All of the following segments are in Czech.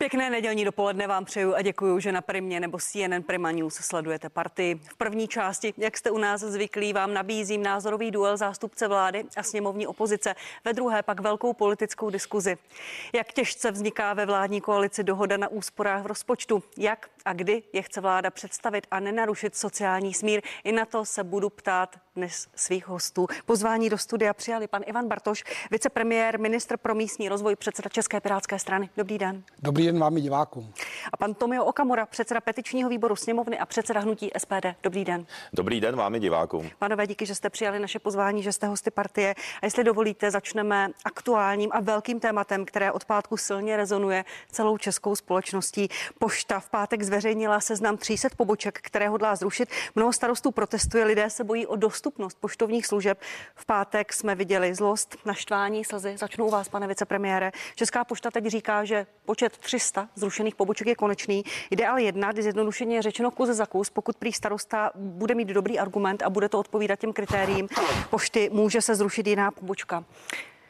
Pěkné nedělní dopoledne vám přeju a děkuji, že na Primě nebo CNN Prima News sledujete partii. V první části, jak jste u nás zvyklí, vám nabízím názorový duel zástupce vlády a sněmovní opozice. Ve druhé pak velkou politickou diskuzi. Jak těžce vzniká ve vládní koalici dohoda na úsporách v rozpočtu, jak a kdy je chce vláda představit a nenarušit sociální smír. I na to se budu ptát dnes svých hostů. Pozvání do studia přijali pan Ivan Bartoš, vicepremiér, ministr pro místní rozvoj, předseda České pirátské strany. Dobrý den. Dobrý den vám i divákům. A pan Tomio Okamura, předseda petičního výboru sněmovny a předseda hnutí SPD. Dobrý den. Dobrý den vám i divákům. Panové, díky, že jste přijali naše pozvání, že jste hosty partie. A jestli dovolíte, začneme aktuálním a velkým tématem, které od pátku silně rezonuje celou českou společností. Pošta v pátek zveřejnila seznam 300 poboček, které hodlá zrušit. Mnoho starostů protestuje, lidé se bojí o dostupnost poštovních služeb. V pátek jsme viděli zlost, naštvání, slzy. Začnu u vás, pane vicepremiére. Česká pošta teď říká, že počet 300 zrušených poboček je konečný. Jde ale jednat, zjednodušeně řečeno kus za kus, pokud prý starosta bude mít dobrý argument a bude to odpovídat těm kritériím pošty, může se zrušit jiná pobočka.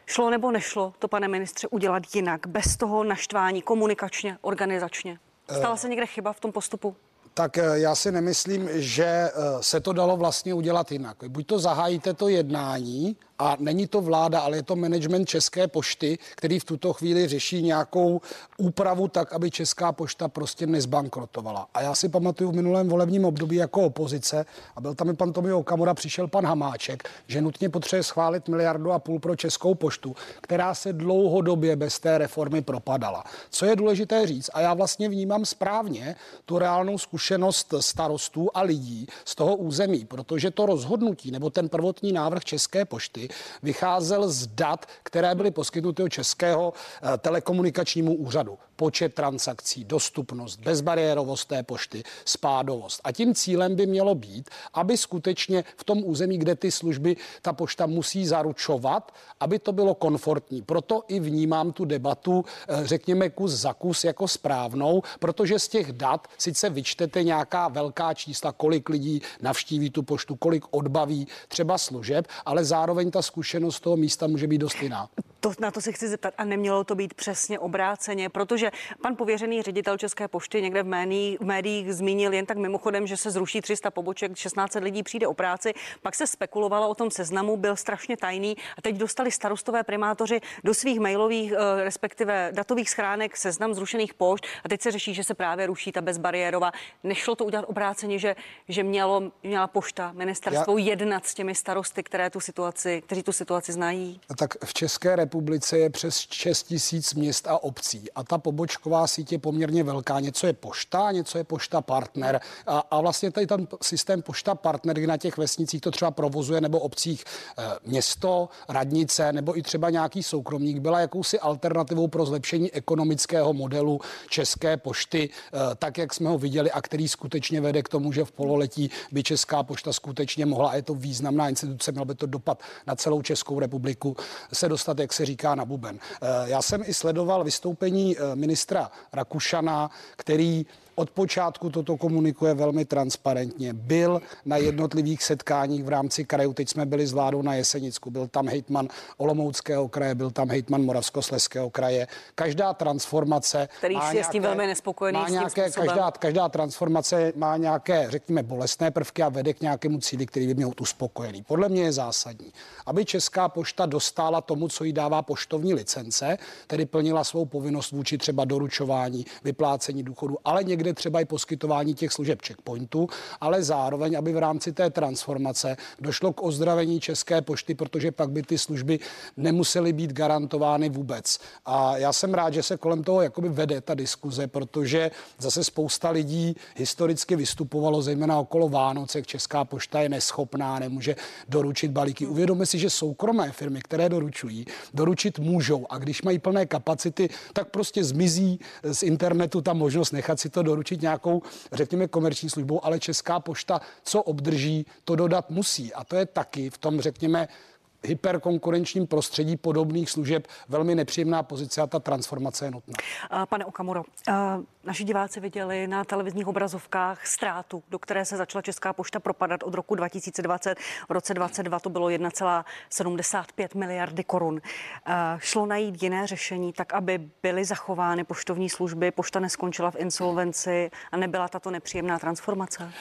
Šlo nebo nešlo to, pane ministře, udělat jinak, bez toho naštvání komunikačně, organizačně? Stala se někde chyba v tom postupu? tak eh, já si nemyslím, že eh, se to dalo vlastně udělat jinak. Buď to zahájíte to jednání a není to vláda, ale je to management České pošty, který v tuto chvíli řeší nějakou úpravu tak, aby Česká pošta prostě nezbankrotovala. A já si pamatuju v minulém volebním období jako opozice, a byl tam i pan Tomio Okamura, přišel pan Hamáček, že nutně potřebuje schválit miliardu a půl pro Českou poštu, která se dlouhodobě bez té reformy propadala. Co je důležité říct, a já vlastně vnímám správně tu reálnou zkušenost starostů a lidí z toho území, protože to rozhodnutí nebo ten prvotní návrh České pošty vycházel z dat, které byly poskytnuty od Českého eh, telekomunikačnímu úřadu. Počet transakcí, dostupnost, bezbariérovost té pošty, spádovost. A tím cílem by mělo být, aby skutečně v tom území, kde ty služby ta pošta musí zaručovat, aby to bylo komfortní. Proto i vnímám tu debatu, eh, řekněme, kus za kus jako správnou, protože z těch dat sice vyčtete nějaká velká čísla, kolik lidí navštíví tu poštu, kolik odbaví třeba služeb, ale zároveň ta zkušenost toho místa může být dost jiná. To, na to se chci zeptat a nemělo to být přesně obráceně, protože pan pověřený ředitel České pošty někde v médiích, v médiích zmínil jen tak mimochodem, že se zruší 300 poboček, 16 lidí přijde o práci, pak se spekulovalo o tom seznamu, byl strašně tajný a teď dostali starostové primátoři do svých mailových, eh, respektive datových schránek seznam zrušených pošt a teď se řeší, že se právě ruší ta bezbariérová. Nešlo to udělat obráceně, že, že mělo, měla pošta, ministerstvo Já... jednat s těmi starosty, které tu situaci, kteří tu situaci znají? Tak v České republice je přes 6 tisíc měst a obcí a ta pobočková je poměrně velká. Něco je pošta, něco je pošta partner a, a vlastně tady ten systém pošta partner, kdy na těch vesnicích to třeba provozuje nebo obcích e, město, radnice nebo i třeba nějaký soukromník byla jakousi alternativou pro zlepšení ekonomického modelu České pošty, e, tak jak jsme ho viděli a který skutečně vede k tomu, že v pololetí by Česká pošta skutečně mohla, a je to významná instituce, měl by to dopad na celou Českou republiku, se dostat, jak se říká, na buben. Eh, já jsem i sledoval vystoupení eh, ministra Rakušana, který od počátku toto komunikuje velmi transparentně. Byl na jednotlivých setkáních v rámci krajů. Teď jsme byli s vládou na Jesenicku. Byl tam hejtman Olomouckého kraje, byl tam hejtman Moravskosleského kraje. Každá transformace. Který má je nějaké, s tím velmi nespokojený. Má nějaké, každá, každá transformace má nějaké, řekněme, bolestné prvky a vede k nějakému cíli, který by měl uspokojený. Podle mě je zásadní, aby Česká pošta dostala tomu, co jí dává poštovní licence, tedy plnila svou povinnost vůči třeba doručování, vyplácení důchodu, ale někde bude třeba i poskytování těch služeb checkpointu, ale zároveň, aby v rámci té transformace došlo k ozdravení České pošty, protože pak by ty služby nemusely být garantovány vůbec. A já jsem rád, že se kolem toho jakoby vede ta diskuze, protože zase spousta lidí historicky vystupovalo, zejména okolo Vánoc, jak Česká pošta je neschopná, nemůže doručit balíky. Uvědomme si, že soukromé firmy, které doručují, doručit můžou a když mají plné kapacity, tak prostě zmizí z internetu ta možnost nechat si to doručit nějakou, řekněme, komerční službou, ale Česká pošta, co obdrží, to dodat musí. A to je taky v tom, řekněme, hyperkonkurenčním prostředí podobných služeb velmi nepříjemná pozice a ta transformace je nutná. Pane Okamuro, naši diváci viděli na televizních obrazovkách ztrátu, do které se začala Česká pošta propadat od roku 2020. V roce 2022 to bylo 1,75 miliardy korun. Šlo najít jiné řešení, tak aby byly zachovány poštovní služby, pošta neskončila v insolvenci a nebyla tato nepříjemná transformace?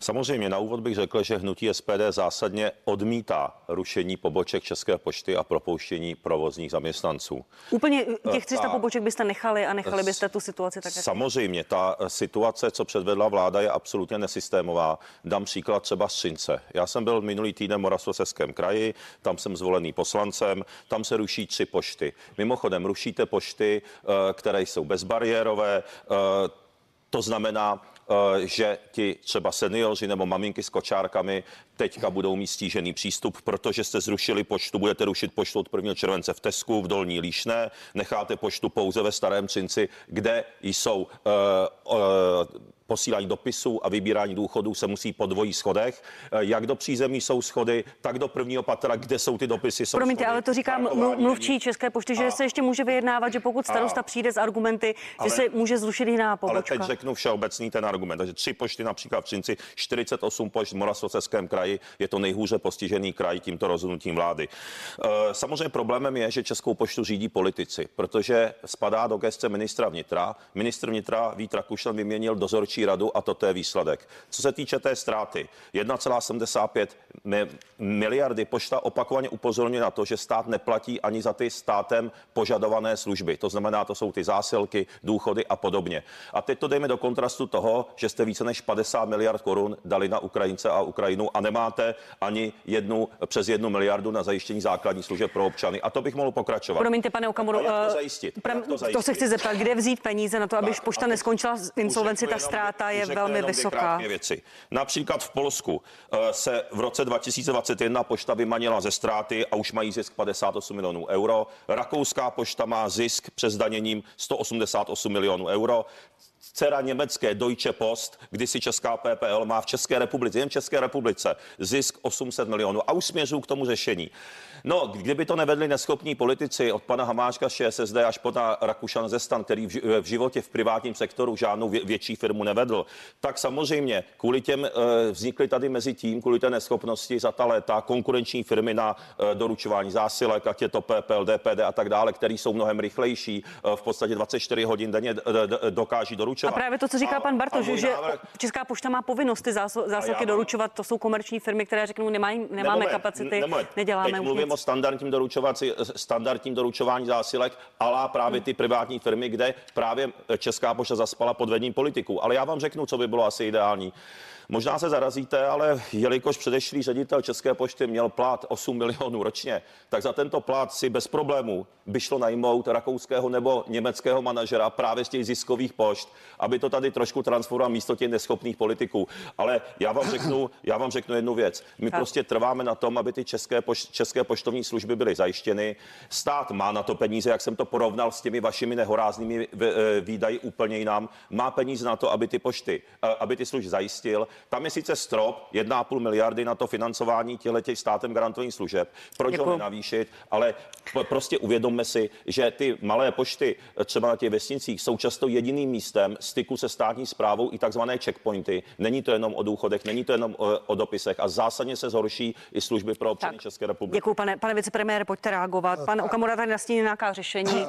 Samozřejmě na úvod bych řekl, že hnutí SPD zásadně odmítá rušení poboček České pošty a propouštění provozních zaměstnanců. Úplně těch 300 ta, poboček byste nechali a nechali byste tu situaci tak, Samozřejmě, ta situace, co předvedla vláda, je absolutně nesystémová. Dám příklad třeba Střince. Já jsem byl minulý týden v Moravskoslezském kraji, tam jsem zvolený poslancem, tam se ruší tři pošty. Mimochodem, rušíte pošty, eh, které jsou bezbariérové, eh, to znamená, Eh, že ti třeba seniori nebo maminky s kočárkami teďka budou mít stížený přístup, protože jste zrušili poštu, budete rušit poštu od 1. července v Tesku, v Dolní Líšné, necháte poštu pouze ve Starém Třinci, kde jsou uh, uh, posílání dopisů a vybírání důchodů se musí po dvojí schodech. Eh, jak do přízemí jsou schody, tak do prvního patra, kde jsou ty dopisy. Jsou Promiňte, schody. ale to říká mluvčí. České pošty, že a, se ještě může vyjednávat, že pokud starosta a, přijde s argumenty, ale, že se může zrušit jiná pobočka. Ale teď řeknu všeobecný ten argument. Takže tři pošty například v Třinci, 48 pošt v Moravskoslezském kraji, je to nejhůře postižený kraj tímto rozhodnutím vlády. Eh, samozřejmě problémem je, že Českou poštu řídí politici, protože spadá do gestce ministra vnitra. Ministr vnitra Vít Rakušan vyměnil dozorčí dozorčí radu a toto je výsledek. Co se týče té ztráty, 1,75 miliardy pošta opakovaně upozorňuje na to, že stát neplatí ani za ty státem požadované služby. To znamená, to jsou ty zásilky, důchody a podobně. A teď to dejme do kontrastu toho, že jste více než 50 miliard korun dali na Ukrajince a Ukrajinu a nemáte ani jednu přes jednu miliardu na zajištění základní služeb pro občany. A to bych mohl pokračovat. Promiňte, pane Okamuru, to, eh, to, zajistit? to se chci zeptat, kde vzít peníze na to, aby pošta neskončila insolvenci, ta ztráta ztráta je velmi vysoká. Věci. Například v Polsku eh, se v roce 2021 pošta vymanila ze ztráty a už mají zisk 58 milionů euro. Rakouská pošta má zisk přes daněním 188 milionů euro dcera německé Deutsche Post, si česká PPL, má v České republice, jen v České republice, zisk 800 milionů a už směřují k tomu řešení. No, kdyby to nevedli neschopní politici od pana Hamáčka z ČSSD až po na Rakušan Zestan, který v životě v privátním sektoru žádnou větší firmu nevedl, tak samozřejmě kvůli těm eh, vznikly tady mezi tím, kvůli té neschopnosti za ta léta konkurenční firmy na eh, doručování zásilek, ať je to PPL, DPD a tak dále, které jsou mnohem rychlejší, eh, v podstatě 24 hodin denně dokáží doručovat. A právě to, co říká a, pan Bartoš, že návrh... Česká pošta má povinnost ty zásilky doručovat, to jsou komerční firmy, které řeknou, nemají, nemáme nemomen, kapacity, nemomen. neděláme Teď mluvím o standardním, doručovací, standardním doručování zásilek, ale právě ty privátní firmy, kde právě Česká pošta zaspala podvední politiku. Ale já vám řeknu, co by bylo asi ideální. Možná se zarazíte, ale jelikož předešlý ředitel České pošty měl plát 8 milionů ročně, tak za tento plát si bez problémů by šlo najmout rakouského nebo německého manažera právě z těch ziskových pošt, aby to tady trošku transformoval místo těch neschopných politiků. Ale já vám řeknu, já vám řeknu jednu věc. My tak. prostě trváme na tom, aby ty české, poš- české poštovní služby byly zajištěny. Stát má na to peníze, jak jsem to porovnal s těmi vašimi nehoráznými e, výdaji úplně jinam. Má peníze na to, aby ty pošty, e, aby ty služby zajistil. Tam je sice strop 1,5 miliardy na to financování těchto státem garantovaných služeb. Proč Děkuju. ho nenavýšit? Ale prostě uvědomme si, že ty malé pošty třeba na těch vesnicích jsou často jediným místem styku se státní zprávou i takzvané checkpointy. Není to jenom o důchodech, není to jenom o, o dopisech a zásadně se zhorší i služby pro občany tak. České republiky. Děkuji, pane, pane vicepremiére, pojďte reagovat. Pan Okamura tady nastíní nějaká řešení.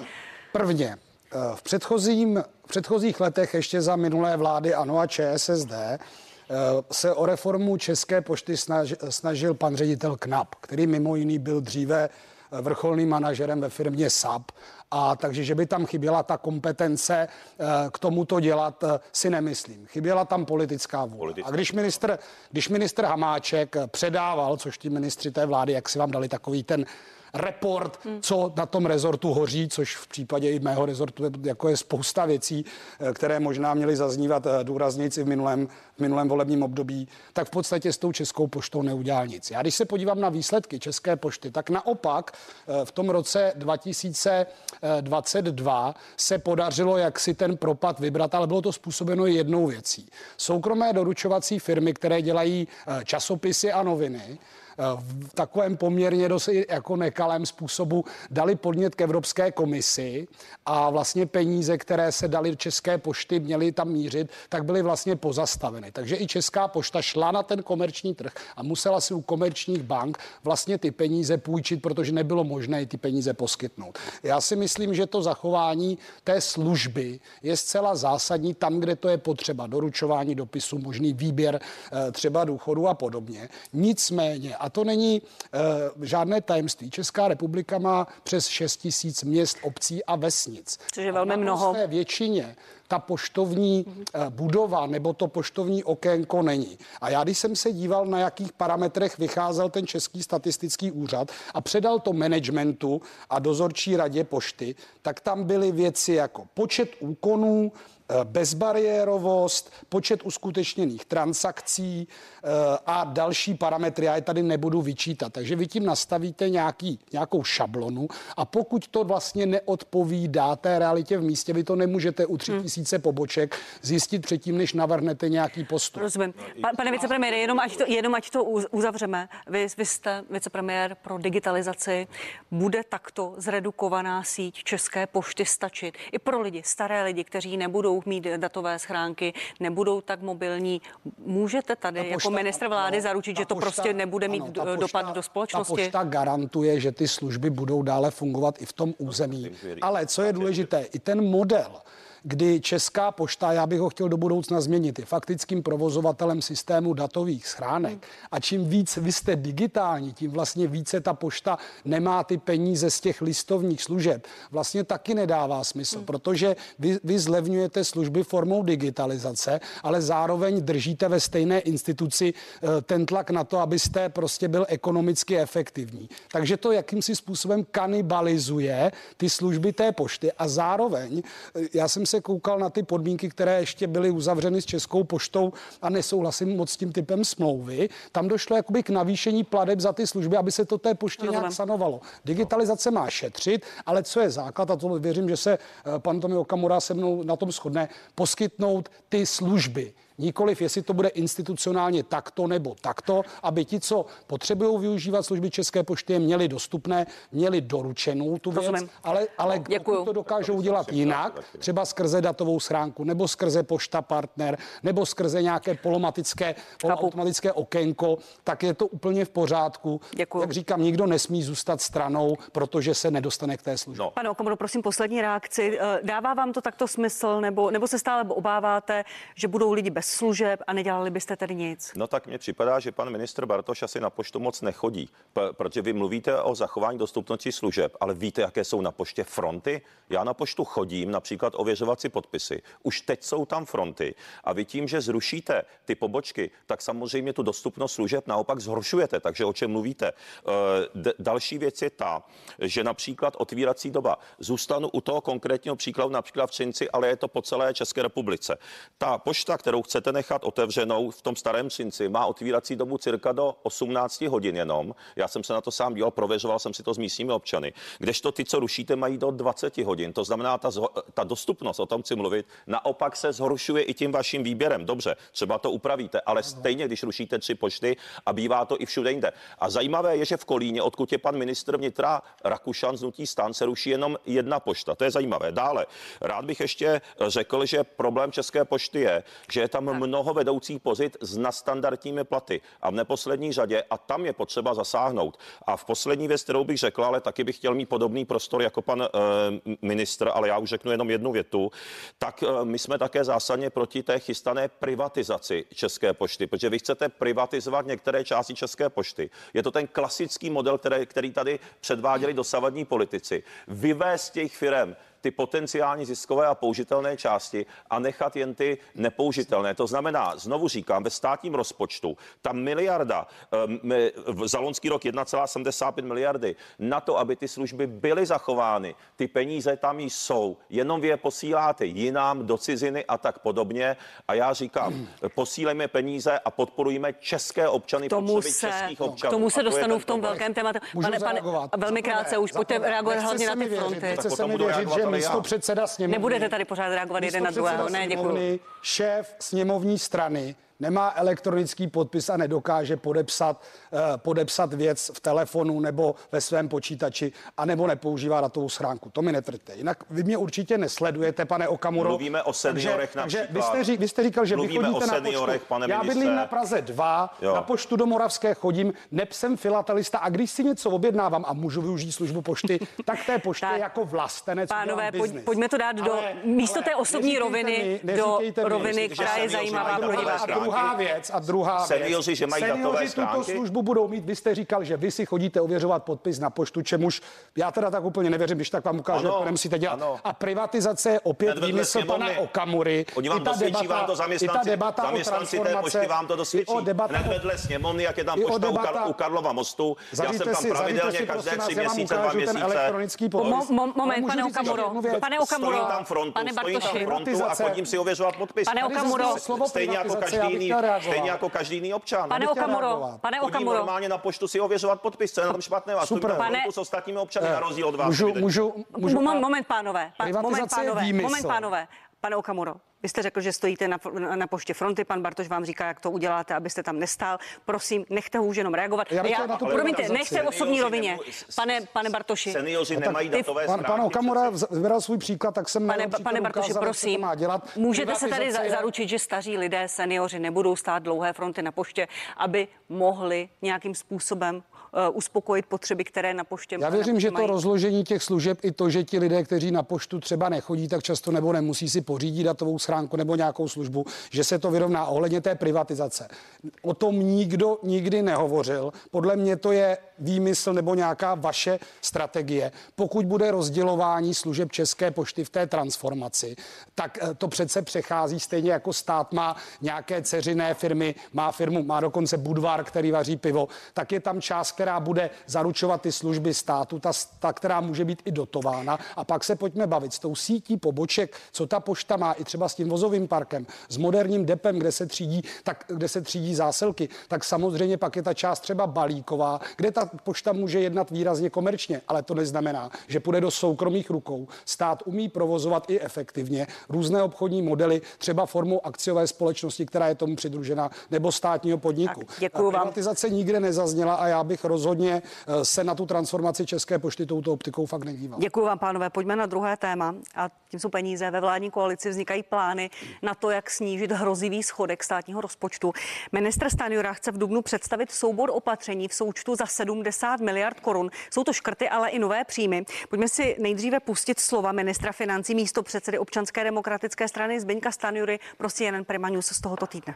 Prvně, eh, v, předchozím, v předchozích letech ještě za minulé vlády ANO a ČSSD Eh, se o reformu České pošty snažil pan ředitel Knap, který mimo jiný byl dříve eh, vrcholným manažerem ve firmě SAP. A takže, že by tam chyběla ta kompetence eh, k tomuto dělat, si nemyslím. Chyběla tam politická vůle. Politická. A když minister, když minister Hamáček předával, což ti ministři té vlády, jak si vám dali takový ten report, co na tom rezortu hoří, což v případě i mého rezortu je, jako je spousta věcí, eh, které možná měly zaznívat eh, důraznějci v minulém, v minulém volebním období, tak v podstatě s tou Českou poštou neudělal nic. Já když se podívám na výsledky České pošty, tak naopak eh, v tom roce 2022 se podařilo jak si ten propad vybrat, ale bylo to způsobeno jednou věcí. Soukromé doručovací firmy, které dělají časopisy a noviny, v takovém poměrně dost jako nekalém způsobu dali podnět k Evropské komisi a vlastně peníze, které se dali České pošty, měly tam mířit, tak byly vlastně pozastaveny. Takže i Česká pošta šla na ten komerční trh a musela si u komerčních bank vlastně ty peníze půjčit, protože nebylo možné ty peníze poskytnout. Já si myslím, že to zachování té služby je zcela zásadní tam, kde to je potřeba. Doručování dopisů, možný výběr eh, třeba důchodu a podobně. Nicméně, a to není uh, žádné tajemství, Česká republika má přes 6 tisíc měst, obcí a vesnic. Což je velmi mnoho. většině ta poštovní eh, budova nebo to poštovní okénko není. A já, když jsem se díval, na jakých parametrech vycházel ten Český statistický úřad a předal to managementu a dozorčí radě pošty, tak tam byly věci jako počet úkonů, Eh, bezbariérovost, počet uskutečněných transakcí eh, a další parametry. Já je tady nebudu vyčítat. Takže vy tím nastavíte nějaký, nějakou šablonu a pokud to vlastně neodpovídá té realitě v místě, vy to nemůžete u tři hmm. Tisíce poboček zjistit předtím, než navrhnete nějaký postup. Rozumím. Pa, pane vicepremiére, jenom ať to, jenom ať to uzavřeme. Vy, vy jste vicepremiér pro digitalizaci. Bude takto zredukovaná síť České pošty stačit i pro lidi, staré lidi, kteří nebudou mít datové schránky, nebudou tak mobilní. Můžete tady pošta, jako ministr vlády no, zaručit, že to pošta, prostě nebude mít ano, pošta, dopad do společnosti? Ta pošta garantuje, že ty služby budou dále fungovat i v tom území. Ale co je důležité, i ten model, kdy Česká pošta, já bych ho chtěl do budoucna změnit, je faktickým provozovatelem systému datových schránek. A čím víc vy jste digitální, tím vlastně více ta pošta nemá ty peníze z těch listovních služeb. Vlastně taky nedává smysl, hmm. protože vy, vy zlevňujete služby formou digitalizace, ale zároveň držíte ve stejné instituci eh, ten tlak na to, abyste prostě byl ekonomicky efektivní. Takže to jakýmsi způsobem kanibalizuje ty služby té pošty a zároveň, eh, já jsem se koukal na ty podmínky, které ještě byly uzavřeny s Českou poštou a nesouhlasím moc s tím typem smlouvy. Tam došlo jakoby k navýšení pladeb za ty služby, aby se to té poště Rozumím. nějak sanovalo. Digitalizace má šetřit, ale co je základ, a to věřím, že se eh, pan Tomi Okamura se mnou na tom shodne, poskytnout ty služby Nikoliv, jestli to bude institucionálně takto nebo takto, aby ti, co potřebují využívat služby České pošty, je měli dostupné, měli doručenou tu věc, Rozumím. ale, ale pokud to dokážou udělat jinak, třeba skrze datovou schránku, nebo skrze pošta partner, nebo skrze nějaké polomatické, polautomatické okénko, tak je to úplně v pořádku. Děkuju. Jak říkám, nikdo nesmí zůstat stranou, protože se nedostane k té službě. No. Pane Okamuro, prosím poslední reakci. Eh, dává vám to takto smysl, nebo, nebo se stále obáváte, že budou lidi bez služeb a nedělali byste tedy nic? No tak mně připadá, že pan ministr Bartoš asi na poštu moc nechodí, protože vy mluvíte o zachování dostupnosti služeb, ale víte, jaké jsou na poště fronty? Já na poštu chodím například ověřovat si podpisy. Už teď jsou tam fronty a vy tím, že zrušíte ty pobočky, tak samozřejmě tu dostupnost služeb naopak zhoršujete. Takže o čem mluvíte? Eh, d- další věc je ta, že například otvírací doba. Zůstanu u toho konkrétního příkladu, například v Třinci, ale je to po celé České republice. Ta pošta, kterou chcete chcete nechat otevřenou v tom starém Třinci, má otvírací dobu cirka do 18 hodin jenom. Já jsem se na to sám díval, prověřoval jsem si to s místními občany. Kdežto ty, co rušíte, mají do 20 hodin. To znamená, ta, ta dostupnost, o tom chci mluvit, naopak se zhoršuje i tím vaším výběrem. Dobře, třeba to upravíte, ale stejně, když rušíte tři pošty a bývá to i všude jinde. A zajímavé je, že v Kolíně, odkud je pan ministr vnitra Rakušan z Nutí stan, se ruší jenom jedna pošta. To je zajímavé. Dále, rád bych ještě řekl, že problém České pošty je, že je tam mnoho vedoucích pozit s nadstandardními platy a v neposlední řadě, a tam je potřeba zasáhnout. A v poslední věc, kterou bych řekl, ale taky bych chtěl mít podobný prostor jako pan e, ministr, ale já už řeknu jenom jednu větu, tak e, my jsme také zásadně proti té chystané privatizaci České pošty, protože vy chcete privatizovat některé části České pošty. Je to ten klasický model, který, který tady předváděli dosavadní politici. Vyvést těch firm ty potenciálně ziskové a použitelné části a nechat jen ty nepoužitelné. To znamená, znovu říkám, ve státním rozpočtu ta miliarda, um, za loňský rok 1,75 miliardy, na to, aby ty služby byly zachovány, ty peníze tam jsou, jenom vy je posíláte jinám do ciziny a tak podobně. A já říkám, posílejme peníze a podporujeme české občany, tomu se, českých občanů. K tomu se dostanu v tom velkém tématu. Pane, pane, velmi krátce, už pojďte reagovat hlavně na ty fronty. Chce se mi věřit, že místo předseda sněmovny. Nebudete tady pořád reagovat jeden na druhého. Ne, děkuji. Šéf sněmovní strany nemá elektronický podpis a nedokáže podepsat, eh, podepsat věc v telefonu nebo ve svém počítači, anebo nepoužívá datovou schránku. To mi netvrdíte. Jinak vy mě určitě nesledujete, pane Okamuro. Mluvíme o seniorech takže, takže vy, například. jste, vy jste říkal, že Mluvíme vy chodíte o na seniorech, poštu. pane Já bydlím na Praze 2, Jo. na poštu do Moravské chodím, nepsem filatelista a když si něco objednávám a můžu využít službu pošty, tak té poště Tak. jako vlastenec Pánové, pojď, pojďme to dát do Ale- místo ale té osobní roviny mi- do mi, roviny, která je zajímavá pro diváky. A druhá věc, a druhá Seniori, že mají Seniori datové tuto schránky? službu budou mít. Vy jste říkal, že vy si chodíte ověřovat podpis na poštu, čemuž já teda tak úplně nevěřím, když tak vám ukážu, Ano, jak to nemusíte dělat. ano. A privatizace je opět výmysl pana. Okamury. Oni vám I ta dosvědčí vám to i ta zaměstnanci, debata o zaměstnanci té transformace, pošty vám to dosvědčí. o debata Hned o- vedle sněmovny, jak je tam o pošta u, debata- u Karlova mostu. Já jsem tam si, pravidelně si, každé tři měsíce, dva měsíce. moment, pane Okamuro, věc. pane Okamuro, Stojím tam frontu, pane stojím tam Bartoši, frontu a chodím si ověřovat podpis. Pane Okamuro. Stejně jako, každý reagovat. stejně jako každý jiný občan. Pane Okamuro, pane Okamuro, normálně na poštu si ověřovat podpis, co je na tom špatného. Super. Pane- s ostatními občany na rozdíl od vás. Můžu, můžu, můžu, moment, pánové, pa, moment, pánové, výmysl. moment, pánové. Pane Okamuro, vy jste řekl, že stojíte na, na, poště fronty, pan Bartoš vám říká, jak to uděláte, abyste tam nestál. Prosím, nechte ho už jenom reagovat. Já bych chtěl na tu promiňte, nechte v osobní rovině. Pane, pane Bartoši, Seniori No nemají ty- datové Pan, pan Okamura vybral svůj příklad, tak jsem Pane, pane Bartoši, ukázal, to prosím, má dělat. můžete se tady za, zaručit, že staří lidé, seniori nebudou stát dlouhé fronty na poště, aby mohli nějakým způsobem uspokojit potřeby, které na poště Já věřím, že to mají. rozložení těch služeb i to, že ti lidé, kteří na poštu třeba nechodí tak často nebo nemusí si pořídit datovou schránku nebo nějakou službu, že se to vyrovná ohledně té privatizace. O tom nikdo nikdy nehovořil. Podle mě to je výmysl nebo nějaká vaše strategie. Pokud bude rozdělování služeb České pošty v té transformaci, tak eh, to přece přechází stejně jako stát má nějaké ceřiné firmy, má firmu, má dokonce Budvar, který vaří pivo, tak je tam část, která bude zaručovat ty služby státu, ta, ta která může být i dotována. A pak se pojďme bavit s tou sítí poboček, co ta pošta má, i třeba s tím vozovým parkem, s moderním depem, kde se třídí, tak, kde se třídí zásilky, tak samozřejmě pak je ta část třeba balíková, kde ta pošta může jednat výrazně komerčně, ale to neznamená, že půjde do soukromých rukou. Stát umí provozovat i efektivně různé obchodní modely, třeba formou akciové společnosti, která je tomu přidružena, nebo státního podniku. Tak, děkuju vám. Privatizace nikde nezazněla a já bych rozhodně eh, se na tu transformaci České pošty touto optikou fakt nedíval. Děkuji vám, pánové. Pojďme na druhé téma. A tím jsou peníze. Ve vládní koalici vznikají plány na to, jak snížit hrozivý schodek státního rozpočtu. Ministr Stanjura chce v Dubnu představit soubor opatření v součtu za 70 miliard korun. Jsou to škrty, ale i nové příjmy. Pojďme si nejdříve pustit slova ministra financí místo předsedy občanské demokratické strany Zbyňka Stanjury pro CNN Prima News z tohoto týdne.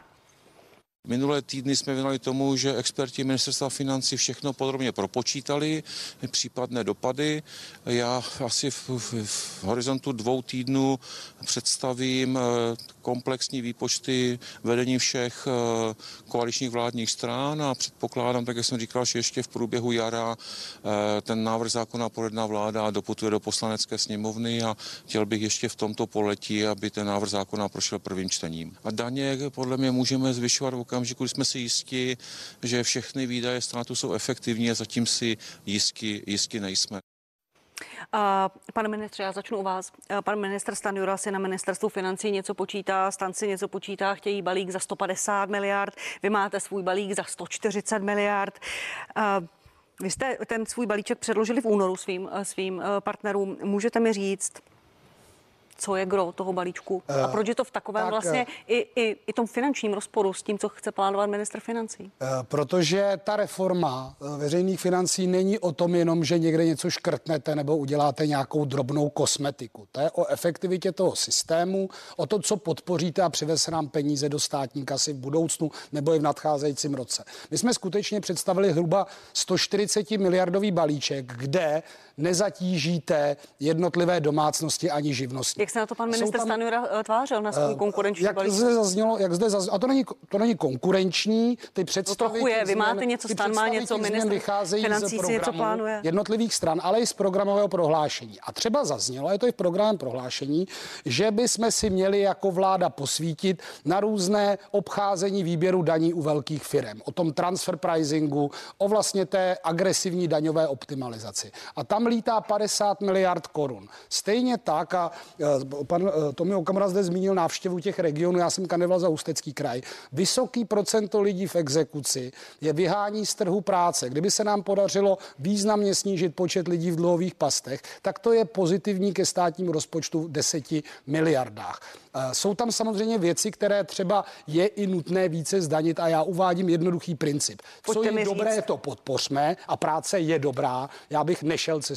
Minulé týdny jsme věnovali tomu, že experti ministerstva financí všechno podrobně propočítali, případné dopady. Já asi v, v, v horizontu dvou týdnů představím eh, komplexní výpočty vedení všech eh, koaličních vládních stran a předpokládám, tak jak jsem říkal, že ještě v průběhu jara eh, ten návrh zákona projedná vláda a doputuje do poslanecké sněmovny a chtěl bych ještě v tomto poletí, aby ten návrh zákona prošel prvním čtením. A daně podle mě můžeme zvyšovat v okamžiku, kdy jsme si jistí, že všechny výdaje státu jsou efektivní a zatím si jistí, jistí nejsme. Pane ministře, já začnu u vás. Pan ministr Stanjura si na ministerstvu financí něco počítá, stan si něco počítá, chtějí balík za 150 miliard, vy máte svůj balík za 140 miliard. Vy jste ten svůj balíček předložili v únoru svým, svým uh, partnerům. Můžete mi říct, co je gro toho balíčku a proč je to v takovém tak, vlastně i, i, i tom finančním rozporu s tím, co chce plánovat ministr financí? Eh, Protože ta reforma eh, veřejných financí není o tom jenom, že někde něco škrtnete nebo uděláte nějakou drobnou kosmetiku. To je o efektivitě toho systému, o to, co podpoříte a přiveze nám peníze do státní kasy v budoucnu nebo i v nadcházejícím roce. My jsme skutečně představili zhruba 140 miliardový balíček, kde nezatížíte jednotlivé domácnosti ani živnostníky. Jak se na to pan Jsou ministr tam- Stanjura eh, tvářil na svůj konkurenční jak balíček? zde zaznělo, jak zde zaznělo, a to není, to není konkurenční, ty představy trochu je, vy máte něco, Stan má něco, ministr vycházejí financí z něco plánuje. jednotlivých stran, ale i z programového prohlášení. A třeba zaznělo, je to i v programovém prohlášení, že by jsme si měli jako vláda posvítit na různé obcházení výběru daní u velkých firm, o tom transfer pricingu, o vlastně té agresivní daňové optimalizaci. A tam tam lítá 50 miliard korun. Stejně tak, a eh, pan eh, Tomi Okamura zde zmínil návštěvu těch regionů, já jsem kandidoval za Ústecký kraj. Vysoký procento lidí v exekuci je vyhání z trhu práce. Kdyby se nám podařilo významně snížit počet lidí v dluhových pastech, tak to je pozitivní ke státnímu rozpočtu v 10 miliardách. Eh, jsou tam samozřejmě věci, které třeba je i nutné více zdanit a já uvádím jednoduchý princip. Co Pojďte je dobré, říct. to podpořme a práce je dobrá. Já bych nešel cestou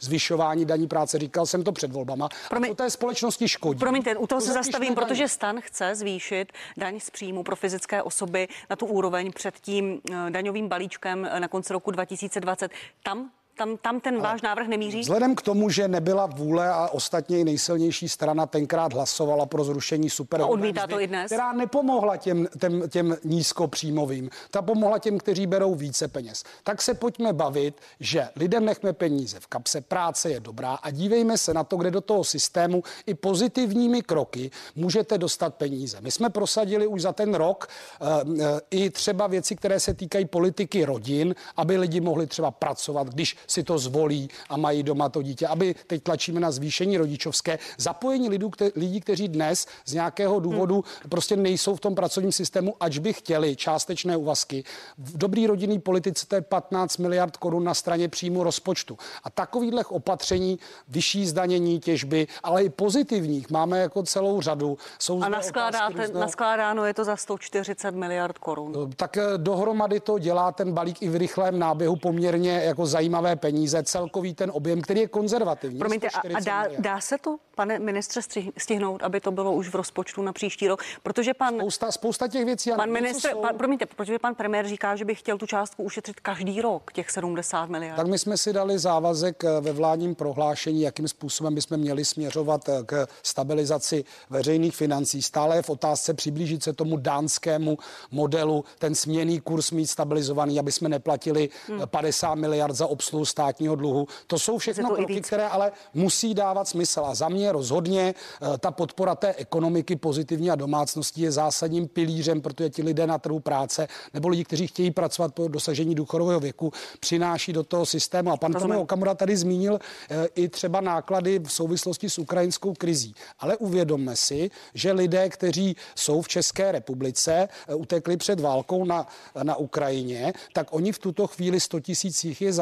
zvyšování daní práce, říkal jsem to před volbama. Promiň- a to té společnosti škodí. Promiňte, u toho To se zastavím, daně. protože stan chce zvýšit daň z příjmu pro fyzické osoby na tu úroveň před tím eh, daňovým balíčkem eh, na konci roku 2020. Tam, tam, tam ten váš návrh nemíří? Vzhledem k tomu, že nebyla vůle a ostatně i nejsilnější strana tenkrát hlasovala pro zrušení super. A odmítá to i dnes? Která nepomohla těm, těm, těm nízkopříjmovým, ta pomohla těm, kteří berou více peněz. Tak se pojďme bavit, že lidem nechme peníze v kapse, práce je dobrá a dívejme se na to, kde do toho systému i pozitivními kroky můžete dostat peníze. My jsme prosadili už za ten rok uh, uh, i třeba věci, které se týkají politiky rodin, aby lidi mohli třeba pracovat, když si to zvolí a mají doma to dítě, aby teď tlačíme na zvýšení rodičovské, zapojení lidů, kte, lidí, kteří dnes z nějakého důvodu hmm. prostě nejsou v tom pracovním systému, ač by chtěli částečné úvazky. V dobrý rodinný politice to je 15 miliard korun na straně příjmu rozpočtu. A takovýchhle opatření, vyšší zdanění těžby, ale i pozitivních máme jako celou řadu. Jsou A naskládáte, různého- naskládáno je to za 140 miliard korun. tak eh, dohromady to dělá ten balík i v rychlém náběhu poměrně jako zajímavé peníze, celkový ten objem, který je konzervativní. Promiňte, a, a 140 dá, miliard. dá se to, pane ministře, stihnout, aby to bylo už v rozpočtu na příští rok? Protože pan, Spousta, spousta těch věcí. pan ministr, jsou- pan, promiňte, protože pan premiér říká, že by chtěl tu částku ušetřit každý rok, těch 70 miliard. Tak my jsme si dali závazek eh, ve vládním prohlášení, jakým způsobem bychom měli směřovat eh, k stabilizaci veřejných financí. Stále je v otázce přiblížit se tomu dánskému modelu, ten směný kurz mít stabilizovaný, aby jsme neplatili hmm. 50 miliard za obsluhu státního dluhu. To jsou všechno to kroky, které ale musí dávat smysl. A za mě rozhodně eh, ta podpora té ekonomiky pozitivní a domácností je zásadním pilířem, protože ti lidé na trhu práce nebo lidi, kteří chtějí pracovat po dosažení důchodového věku, přináší do toho systému. A pan. Tomio Okamura tady zmínil eh, i třeba náklady v souvislosti s ukrajinskou krizí. Ale uvědomme si, že lidé, kteří jsou v České republice, eh, utekli před válkou na, na Ukrajině, tak oni v tuto chvíli 100 tisíc jich je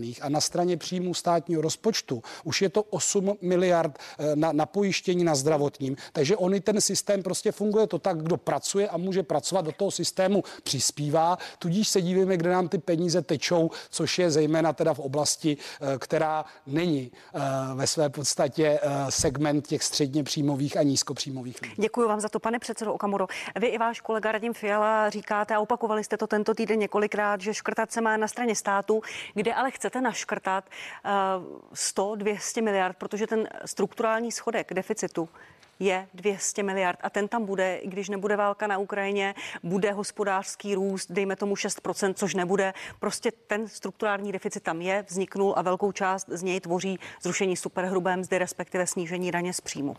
zaměstnaných a na straně příjmů státního rozpočtu už je to 8 miliard eh, na, na pojištění na zdravotním. Takže oni ten systém prostě funguje to tak, kdo pracuje a může pracovat do toho systému přispívá. Tudíž se dívíme, kde nám ty peníze tečou, což je zejména teda v oblasti, eh, která není eh, ve své podstatě segment těch středně příjmových a nízkopříjmových lidí. Děkuji vám za to, pane předsedo Okamuro. Vy i váš kolega Radim Fiala říkáte a opakovali jste to tento týden několikrát, že škrtat se má na straně státu, kde ale chcete naškrtat uh, 100, 200 miliard, protože ten strukturální schodek deficitu je 200 miliard a ten tam bude, i když nebude válka na Ukrajině, bude hospodářský růst, dejme tomu 6%, což nebude. Prostě ten strukturální deficit tam je, vzniknul a velkou část z něj tvoří zrušení superhrubé mzdy, respektive snížení daně z příjmu.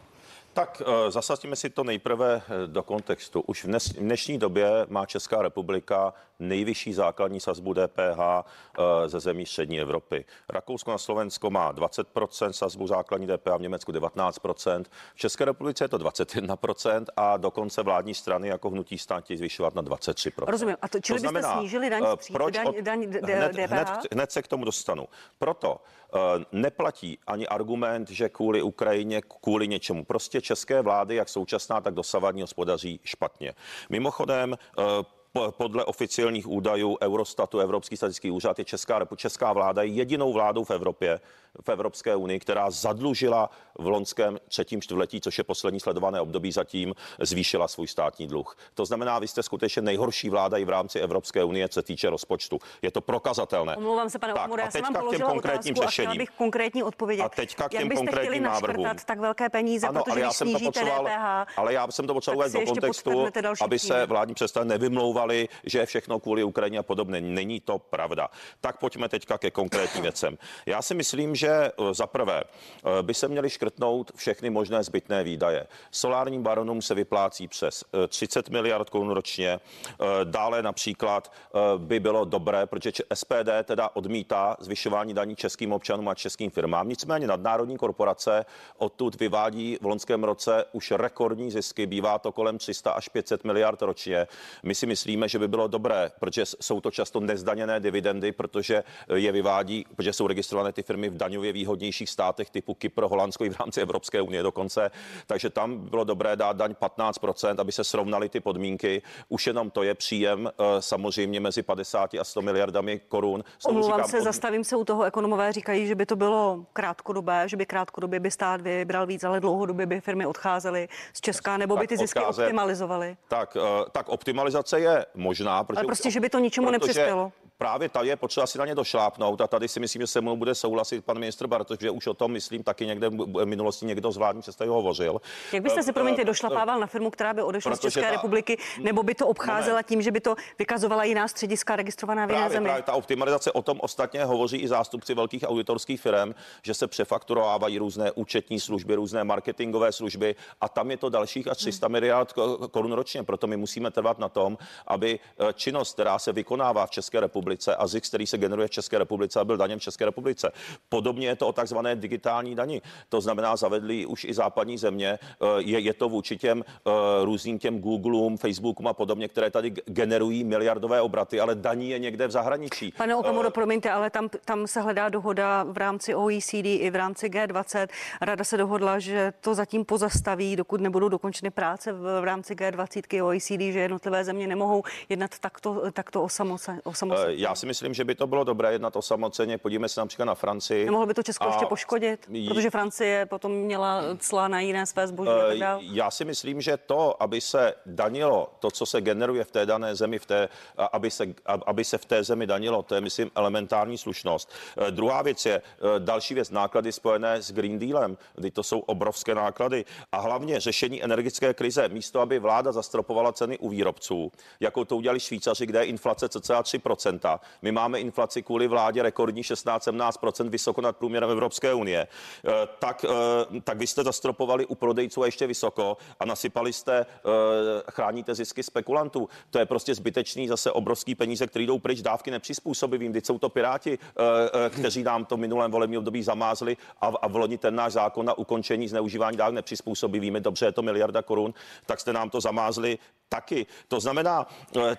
Tak eh, zasadíme si to nejprve eh, do kontextu. Už v dnešní době má Česká republika nejvyšší základní sazbu DPH eh, ze zemí střední Evropy. Rakousko na Slovensko má 20% sazbu základní DPH, v Německu 19%, v České republice je to 21% a dokonce vládní strany jako hnutí stát chtějí zvyšovat na 23%. Rozumím. A to- čili byste snížili daň z příjmu- proč daň- daň d- hned, DPH? hned, hned se k tomu dostanu. Proto neplatí ani argument, že kvůli Ukrajině, kvůli něčemu. Prostě české vlády, jak současná, tak dosavadní hospodaří špatně. Mimochodem, eh, po- podle oficiálních údajů Eurostatu, Evropský statistický úřad, je Česká, česká vláda jedinou vládou v Evropě, v Evropské unii, která zadlužila v loňském třetím čtvrtletí, což je poslední sledované období, zatím zvýšila svůj státní dluh. To znamená, vy jste skutečně nejhorší vláda i v rámci Evropské unie, co se týče rozpočtu. Je to prokazatelné. Omlouvám se, pane Okamura, a já jsem vám položila konkrétním otázku a řešením. bych konkrétní odpovědět. A teďka k Jak těm byste chtěli konkrétním návrhům. tak velké peníze, Ano, protože ale já jsem to potřeboval, DPH, ale já jsem to potřeboval do kontextu, aby se vládní představitelé nevymlouvali, že je všechno kvůli Ukrajině a podobně. Není to pravda. Tak pojďme teďka ke konkrétním věcem. Já si myslím, že eh, za prvé eh, by se měly škrtnout všechny možné zbytné výdaje. Solárním baronům se vyplácí přes 30 miliard korun ročně. Dále například by bylo dobré, protože SPD teda odmítá zvyšování daní českým občanům a českým firmám. Nicméně nadnárodní korporace odtud vyvádí v loňském roce už rekordní zisky, bývá to kolem 300 až 500 miliard ročně. My si myslíme, že by bylo dobré, protože jsou to často nezdaněné dividendy, protože je vyvádí, protože jsou registrované ty firmy v daňově výhodnějších státech typu Kypr, Holandsko i v rámci Evropské unie dokonce. Takže tam bylo dobré dát daň 15%, aby se srovnaly ty podmínky. Už jenom to je příjem eh, samozřejmě mezi 50 a 100 miliardami korun. Omlouvám se, od... zastavím se u toho. Ekonomové říkají, že by to bylo krátkodobé, že by krátkodobě by stát vybral víc, ale dlouhodobě by firmy odcházely z Česka, nebo by ty zisky odcházet, optimalizovaly. Tak, eh, tak optimalizace je možná. Protože ale prostě, že by to ničemu nepřispělo právě tady je potřeba si na ně došlápnout a tady si myslím, že se mnou bude souhlasit pan ministr Bartoš, že už o tom, myslím, taky někde v minulosti někdo z vládní cesty hovořil. Jak byste se, promiňte, došlapával na firmu, která by odešla z České ta, republiky, nebo by to obcházela tím, že by to vykazovala jiná střediska registrovaná v jiné zemi? Právě ta optimalizace o tom ostatně hovoří i zástupci velkých auditorských firm, že se přefakturovávají různé účetní služby, různé marketingové služby a tam je to dalších až 300 hmm. miliard korun ročně. Proto my musíme trvat na tom, aby eh, činnost, která se vykonává v České republice, republice a zisk, který se generuje v České republice a byl daněm v České republice. Podobně je to o takzvané digitální dani. To znamená, zavedli už i západní země. Eh, je, je to vůči těm eh, různým těm Googleům, Facebookům a podobně, které tady generují miliardové obraty, ale daní je někde v zahraničí. Pane Okamuro, uh, promiňte, ale tam, tam se hledá dohoda v rámci OECD i v rámci G20. Rada se dohodla, že to zatím pozastaví, dokud nebudou dokončeny práce v, v rámci G20 OECD, že jednotlivé země nemohou jednat takto, takto osamoceně. Já si myslím, že by to bylo dobré jednat osamoceně. Podívejme se například na Francii. Nemohlo by to Česko a... ještě poškodit? Protože Francie potom měla cla na jiné své zboží. Uh, já si myslím, že to, aby se danilo to, co se generuje v té dané zemi, v té, aby, se, aby se v té zemi danilo, to je, myslím, elementární slušnost. Uh, druhá věc je, uh, další věc, náklady spojené s Green Dealem, kdy to jsou obrovské náklady. A hlavně řešení energetické krize. Místo, aby vláda zastropovala ceny u výrobců, jako to udělali Švýcaři, kde je inflace cca 3%, my máme inflaci kvůli vládě rekordní 16-17%, vysoko nad průměrem Evropské unie. Eh, tak, eh, tak vy jste zastropovali u prodejců a ještě vysoko a nasypali jste, eh, chráníte zisky spekulantů. To je prostě zbytečný zase obrovský peníze, které jdou pryč dávky nepřizpůsobivým. Teď jsou to piráti, kteří nám to minulém volebním období zamázli a, a v loni ten náš zákon na ukončení zneužívání dávek nepřizpůsobivými, dobře je to miliarda korun, tak jste nám to zamázli taky. To znamená,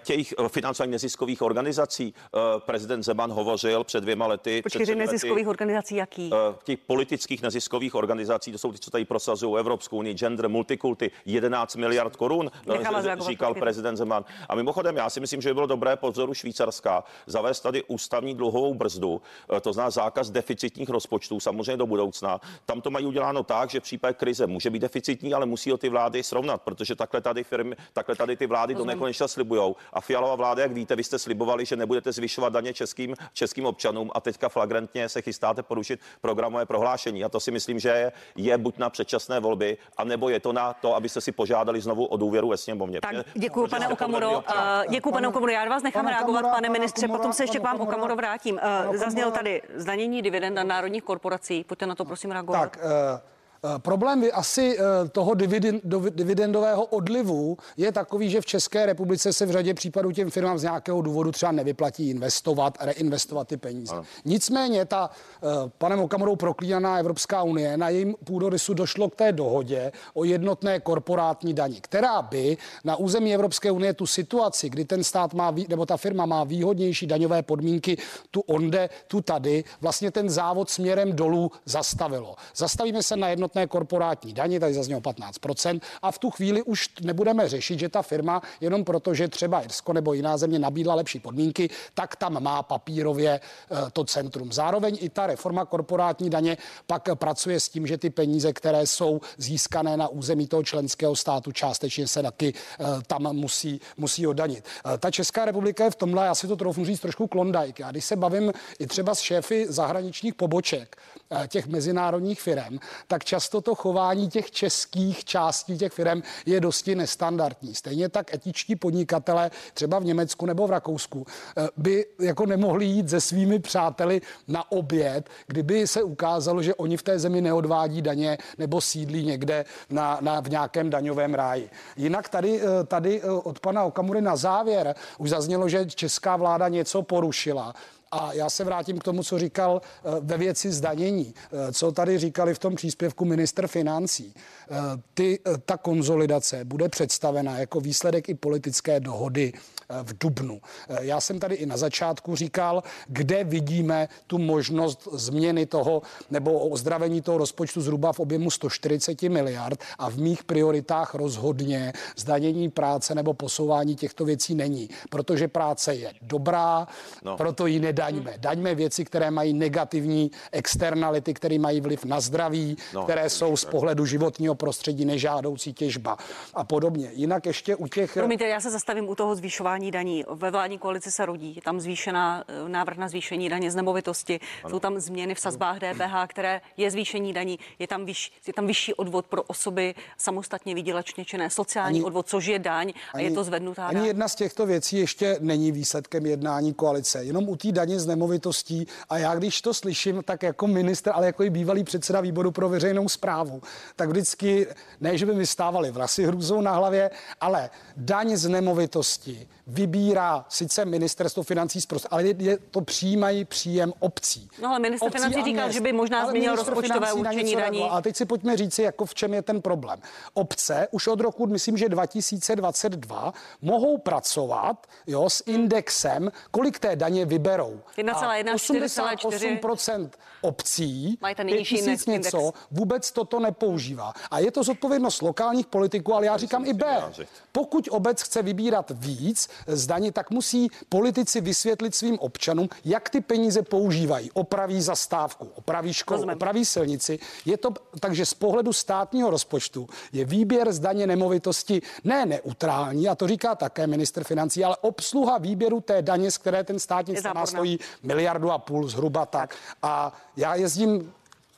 těch financování neziskových organizací, Eh, prezident Zeman hovořil před dvěma lety. Počkej, před neziskových lety, organizací jaký? Eh, těch politických neziskových organizací, to jsou ty, co tady prosazují Evropskou unii, gender, multikulty, 11 miliard korun, eh, říkal prezident Zeman. A mimochodem, já si myslím, že by bylo dobré po vzoru Švýcarska zavést tady ústavní dluhovou brzdu, to znamená zákaz deficitních rozpočtů, samozřejmě do budoucna. Tam to mají uděláno tak, že v případě krize může být deficitní, ale musí ho ty vlády srovnat, protože takhle tady firmy, takhle tady ty vlády do nekonečna slibujou. A Fialová vláda, jak víte, vy jste slibovali, že nebudete zvyšovat daně českým, českým občanům a teďka flagrantně se chystáte porušit programové prohlášení. A to si myslím, že je, je buď na předčasné volby, anebo je to na to, abyste si požádali znovu o důvěru ve sněmovně. Tak děkuji, pane Okamuro. Děkuji, pane Okamuro. Já vás nechám reagovat, pane ministře, potom se ještě k vám Okamuro vrátím. Zazněl tady zdanění dividend na národních korporací. Pojďte na to prosím reagovat. Tak, uh... Eh, problém asi eh, toho dividendového odlivu je takový, že v České republice se v řadě případů těm firmám z nějakého důvodu třeba nevyplatí investovat, reinvestovat ty peníze. Ano. Nicméně ta eh, panem Okamorou proklínaná Evropská unie na jejím půdorysu došlo k té dohodě o jednotné korporátní dani, která by na území Evropské unie tu situaci, kdy ten stát má, nebo ta firma má výhodnější daňové podmínky, tu onde, tu tady, vlastně ten závod směrem dolů zastavilo. Zastavíme se na jednotné jednotné korporátní daně, tady zaznělo 15%, a v tu chvíli už nebudeme řešit, že ta firma jenom proto, že třeba Irsko nebo jiná země nabídla lepší podmínky, tak tam má papírově eh, to centrum. Zároveň i ta reforma korporátní daně pak pracuje s tím, že ty peníze, které jsou získané na území toho členského státu, částečně se taky eh, tam musí, musí odanit. Eh, ta Česká republika je v tomhle, já si to trochu říct, trošku klondajk. Já když se bavím i třeba s šéfy zahraničních poboček těch mezinárodních firm, tak čas často to chování těch českých částí těch firm je dosti nestandardní. Stejně tak etičtí podnikatele třeba v Německu nebo v Rakousku eh, by jako nemohli jít se svými přáteli na oběd, kdyby se ukázalo, že oni v té zemi neodvádí daně nebo sídlí někde na, na, v nějakém daňovém ráji. Jinak tady, eh, tady eh, od pana Okamury na závěr už zaznělo, že česká vláda něco porušila. A já se vrátím k tomu, co říkal eh, ve věci zdanění, eh, co tady říkali v tom příspěvku minister financí. Eh, ty, ta konzolidace bude představena jako výsledek i politické dohody v Dubnu. Já jsem tady i na začátku říkal, kde vidíme tu možnost změny toho nebo ozdravení toho rozpočtu zhruba v objemu 140 miliard a v mých prioritách rozhodně zdanění práce nebo posouvání těchto věcí není, protože práce je dobrá, no. proto ji nedaňme. Daňme věci, které mají negativní externality, které mají vliv na zdraví, no, které jsou z pohledu životního prostředí nežádoucí těžba a podobně. Jinak ještě u těch... Promiňte, já se zastavím u toho zvyšování zvyšování daní. Ve vládní koalici se rodí. Je tam zvýšená eh, návrh na zvýšení daně z nemovitosti. Ano. Jsou tam změny v sazbách DPH, které je zvýšení daní. Je tam, vyš, je tam vyšší odvod pro osoby samostatně výdělečně činné, sociální ani, odvod, což je daň a ani, je to zvednutá Ani jedna z těchto věcí ještě není výsledkem jednání koalice. Jenom u té daně z nemovitostí. A já, když to slyším, tak jako minister, ale jako i bývalý předseda výboru pro veřejnou zprávu, tak vždycky, ne, že by mi stávali vlasy hrůzou na hlavě, ale daň z nemovitosti vybírá sice ministerstvo financí zprost, ale je, je to přijímají příjem obcí. No ale minister obcí financí říkal, že by možná změnil rozpočtové určení daní. A teď si pojďme říci, jako v čem je ten problém. Obce už od roku, myslím, že 2022 mohou pracovat jo, s indexem, kolik té daně vyberou. 1,1%, obcí, Mají ten něco, index. vůbec toto nepoužívá. A je to zodpovědnost lokálních politiků, ale já říkám i B. Pokud obec chce vybírat víc, zdaní, tak musí politici vysvětlit svým občanům, jak ty peníze používají. Opraví zastávku, opraví školu, Rozumím. opraví silnici. Je to takže z pohledu státního rozpočtu je výběr zdaně nemovitosti ne neutrální, a to říká také minister financí, ale obsluha výběru té daně, z které ten státní stát stojí miliardu a půl zhruba tak. A já jezdím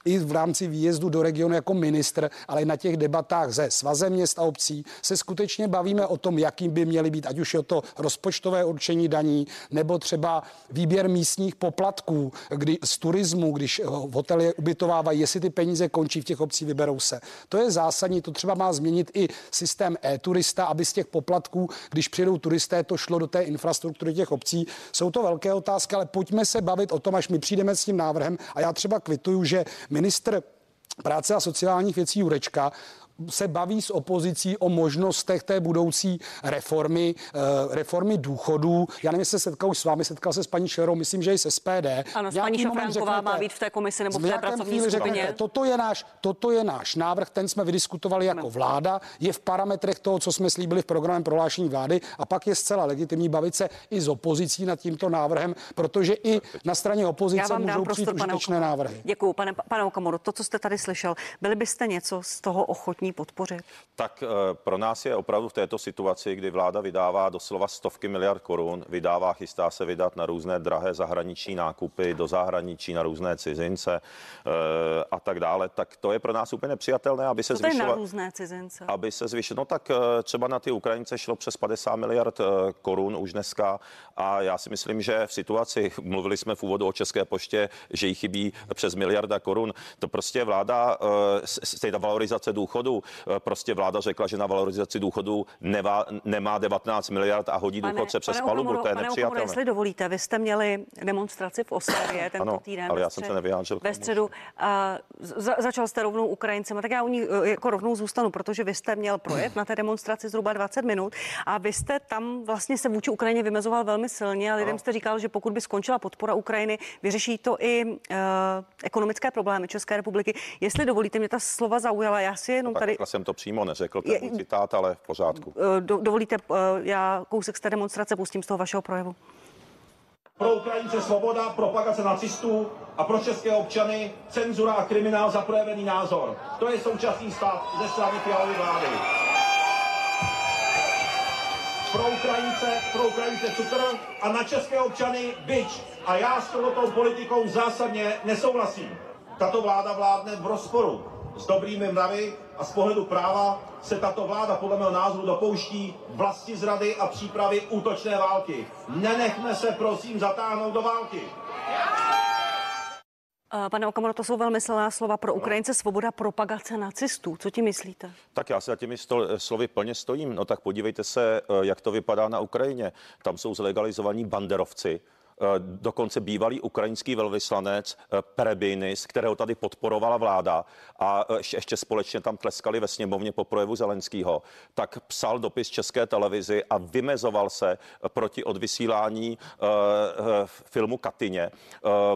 i v rámci výjezdu do regionu jako ministr, ale na těch debatách ze svazem měst a obcí se skutečně bavíme o tom, jakým by měly být, ať už je to rozpočtové určení daní, nebo třeba výběr místních poplatků kdy, z turismu, když v hotely ubytovávají, jestli ty peníze končí v těch obcí, vyberou se. To je zásadní, to třeba má změnit i systém e-turista, aby z těch poplatků, když přijdou turisté, to šlo do té infrastruktury těch obcí. Jsou to velké otázky, ale pojďme se bavit o tom, až my přijdeme s tím návrhem. A já třeba kvituju, že ministr práce a sociálních věcí Jurečka se baví s opozicí o možnostech té budoucí reformy, uh, reformy důchodů. Já nevím, jestli se setkal už s vámi, setkal se s paní Šerou, myslím, že i s SPD. Ano, s paní Šafránková má být v té komisi nebo v té pracovní skupině. Řeknete, toto, je náš, toto je náš návrh, ten jsme vydiskutovali jako vláda, je v parametrech toho, co jsme slíbili v programem prohlášení vlády a pak je zcela legitimní bavit se i s opozicí nad tímto návrhem, protože i na straně opozice můžou přijít užitečné návrhy. Děkuji, pane, pane Okamoru. To, co jste tady slyšel, byli byste něco z toho ochotní ochotní podpořit? Tak eh, pro nás je opravdu v této situaci, kdy vláda vydává doslova stovky miliard korun, vydává, chystá se vydat na různé drahé zahraniční nákupy, do zahraničí na různé cizince eh, a tak dále, tak to je pro nás úplně nepřijatelné, aby se zvyšoval. na různé cizince? Aby se zvyšilo, no tak eh, třeba na ty Ukrajince šlo přes 50 miliard korun už dneska a já si myslím, že v situaci, mluvili jsme v úvodu o České poště, že jí chybí přes miliarda korun, to prostě vláda, stejná valorizace důchodu, důchodu. Eh, prostě vláda řekla, že na valorizaci důchodu nemá, nemá 19 miliard a hodí pane, důchodce přes pane palubu. to je pane nepřijatelné. jestli dovolíte, vy jste měli demonstraci v Ostravě tento ano, týden. Ale já jsem se nevyjádřil. Ve středu a za, začal jste rovnou Ukrajincem, tak já u ní eh, jako rovnou zůstanu, protože vy jste měl projev na té demonstraci zhruba 20 minut a vy jste tam vlastně se vůči Ukrajině vymezoval velmi silně a lidem ano. jste říkal, že pokud by skončila podpora Ukrajiny, vyřeší to i uh, ekonomické problémy České republiky. Jestli dovolíte, mě ta slova zaujala, já si jenom tady... Takhle jsem to přímo neřekl, ten je, citát, ale v pořádku. Eh, do, dovolíte, eh, já kousek z té demonstrace pustím z toho vašeho projevu. Pro Ukrajince svoboda, propagace nacistů a pro české občany cenzura a kriminál za projevený názor. To je současný stav ze strany Fialovy vlády. Pro Ukrajince, pro Ukrajince cukr a na české občany byč. A já s touto politikou zásadně nesouhlasím. Tato vláda vládne v rozporu S dobrými mravy a z pohledu práva se tato vláda podle mého názoru dopouští vlasti zrady a přípravy útočné války. Nenechme se prosím zatáhnout do války. Eh, Pane Okamoro, to jsou velmi silná slova pro Ukrajince. Svoboda propagace nacistů. Co ti myslíte? Tak já si za těmi sto, slovy plně stojím. No tak podívejte se, eh, jak to vypadá na Ukrajině. Tam jsou zlegalizovaní banderovci, Eh, dokonce bývalý ukrajinský velvyslanec eh, Perebinis, kterého tady podporovala vláda a eh, ještě společně tam tleskali ve sněmovně po projevu Zelenského, tak psal dopis České televizi a vymezoval se proti odvysílání filmu Katyně,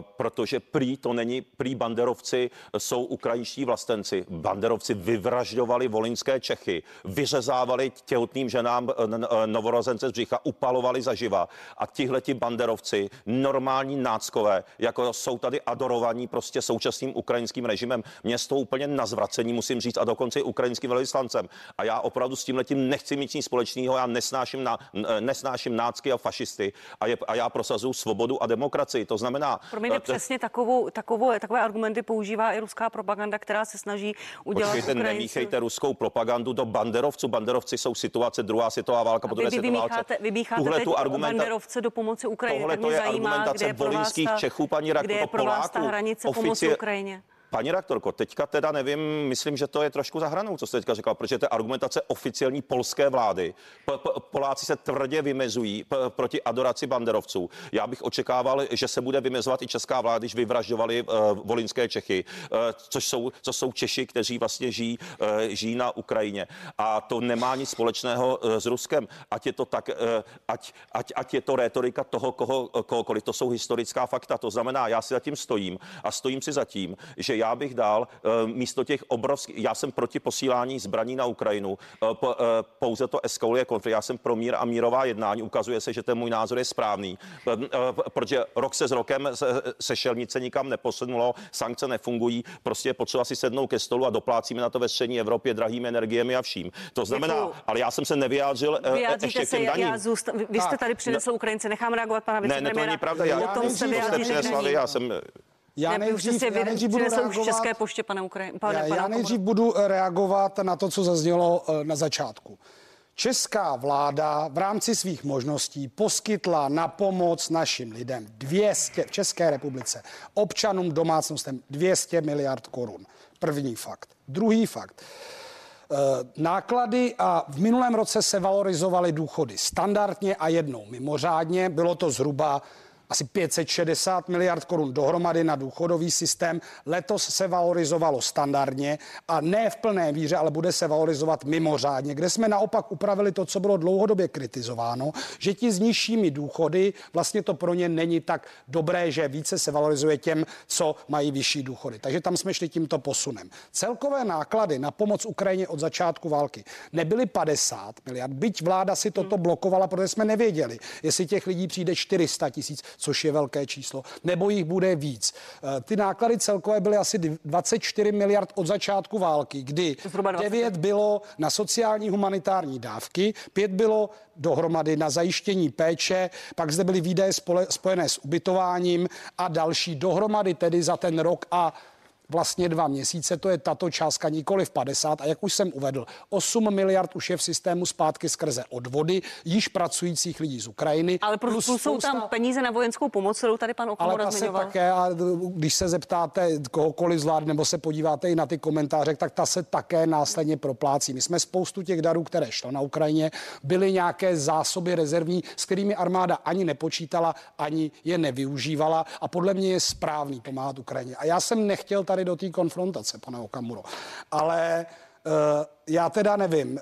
protože prý to není, prý banderovci jsou ukrajinští vlastenci. Banderovci vyvražďovali volinské Čechy, vyřezávali těhotným ženám novorozence z břicha, upalovali zaživa a tihleti banderovci normální náckové, jako jsou tady adorovaní prostě současným ukrajinským režimem. Mě z toho úplně na zvracení musím říct a dokonce i ukrajinským velvyslancem. A já opravdu s tím letím nechci mít nic společného, já nesnáším, na, nesnáším nácky a fašisty a, je, a já prosazuju svobodu a demokracii. To znamená... Promiňte, t- přesně takovou, takovou, takové argumenty používá i ruská propaganda, která se snaží udělat Počkejte, Ukrajince- nemíchejte ruskou propagandu do banderovců. Banderovci jsou situace druhá světová válka, po A druhé vy, vy vymícháte Tuhle teď tu argumenta- banderovce do pomoci Ukrajině. Tohle to mě je zajímá, argumentace kde je pro vás volinských Čechů, paní ta Poláků, hranice pomoci Ukrajině? Paní redaktorko, teďka teda nevím, myslím, že to je trošku za hranou, co jste teďka řekla, protože to je argumentace oficiální polské vlády. P- p- Poláci se tvrdě vymezují p- proti adoraci banderovců. Já bych očekával, že se bude vymezovat i česká vláda, když vyvražďovali uh, volinské Čechy, uh, což, jsou, co jsou Češi, kteří vlastně žijí, uh, žijí na Ukrajině. A to nemá nic společného uh, s Ruskem. Ať je to tak, uh, ať, ať, ať je to rétorika toho, koho, kohokoliv, to jsou historická fakta. To znamená, já si zatím stojím a stojím si zatím, že já bych dal eh, místo těch obrovských, já jsem proti posílání zbraní na Ukrajinu, eh, eh, pouze to eskaluje konflikt, já jsem pro mír a mírová jednání, ukazuje se, že ten můj názor je správný, Eh, eh, protože rok se s rokem se, se šelnice nikam neposunulo, sankce nefungují, prostě je potřeba si sednout ke stolu a doplácíme na to ve střední Evropě drahými energiemi a vším. To znamená, Děkuju. ale já jsem se nevyjádřil ještě Vyjádříte k se, těm já, daním. já zůsta, vy, jste tady přinesl Ukrajince, nechám reagovat pana Ne, ne, to vicepremiéra. není pravda. Já, se to já jsem Já nejdřív, já nejdřív budu už v reagovat, České poště, pane Ukrajin. Pane, já, pane já nejdřív budu reagovat na to, co zaznělo eh, na začátku. Česká vláda v rámci svých možností poskytla na pomoc našim lidem 200 v České republice, občanům, domácnostem 200 miliard korun. První fakt. Druhý fakt. Eh, Náklady a v minulém roce se valorizovaly důchody standardně a jednou mimořádně. Bylo to zhruba asi 560 miliard korun dohromady na důchodový systém. Letos se valorizovalo standardně a ne v plné víře, ale bude se valorizovat mimořádně, kde jsme naopak upravili to, co bylo dlouhodobě kritizováno, že ti s nižšími důchody, vlastně to pro ně není tak dobré, že více se valorizuje těm, co mají vyšší důchody. Takže tam jsme šli tímto posunem. Celkové náklady na pomoc Ukrajině od začátku války nebyly 50 miliard, byť vláda si toto blokovala, protože jsme nevěděli, jestli těch lidí přijde 400 tisíc, což je velké číslo, nebo jich bude víc. Eh, Ty náklady celkové byly asi 24 miliard od začátku války, kdy Zhruba 20. 9 bylo na sociální humanitární dávky, 5 bylo dohromady na zajištění péče, pak zde byly výdaje spole, spojené s ubytováním a další dohromady tedy za ten rok a vlastně dva měsíce, to je tato částka nikoli v 50 a jak už jsem uvedl, 8 miliard už je v systému zpátky skrze odvody již pracujících lidí z Ukrajiny. Ale plus jsou tam peníze na vojenskou pomoc, kterou tady pan ale Okamura ta se také, a když se zeptáte kohokoliv z vlád, nebo se podíváte i na ty komentáře, tak ta se také následně proplácí. My jsme spoustu těch darů, které šlo na Ukrajině, byly nějaké zásoby rezervní, s kterými armáda ani nepočítala, ani je nevyužívala a podle mě je správný pomáhat Ukrajině. A já jsem nechtěl tady do té konfrontace, pane Okamuro, ale Uh, já teda nevím, uh,